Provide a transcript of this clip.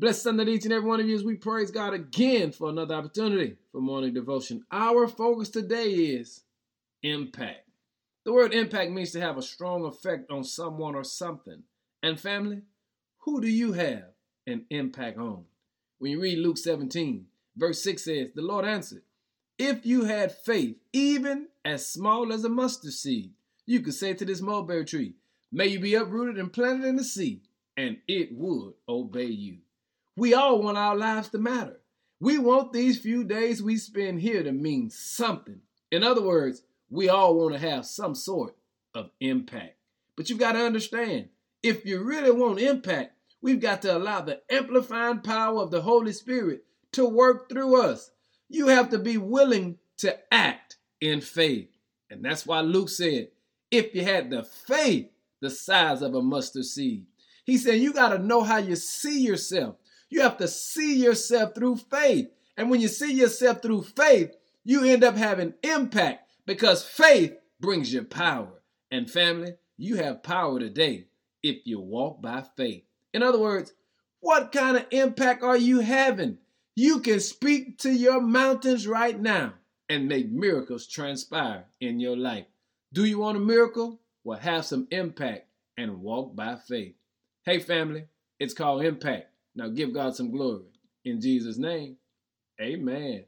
Bless Sunday to each and every one of you as we praise God again for another opportunity for morning devotion. Our focus today is impact. The word impact means to have a strong effect on someone or something. And family, who do you have an impact on? When you read Luke 17, verse 6 says, The Lord answered, If you had faith, even as small as a mustard seed, you could say to this mulberry tree, May you be uprooted and planted in the sea, and it would obey you. We all want our lives to matter. We want these few days we spend here to mean something. In other words, we all want to have some sort of impact. But you've got to understand, if you really want impact, we've got to allow the amplifying power of the Holy Spirit to work through us. You have to be willing to act in faith. And that's why Luke said, if you had the faith the size of a mustard seed, he said, you got to know how you see yourself. You have to see yourself through faith. And when you see yourself through faith, you end up having impact because faith brings you power. And family, you have power today if you walk by faith. In other words, what kind of impact are you having? You can speak to your mountains right now and make miracles transpire in your life. Do you want a miracle? Well, have some impact and walk by faith. Hey, family, it's called impact. Now give God some glory. In Jesus' name, amen.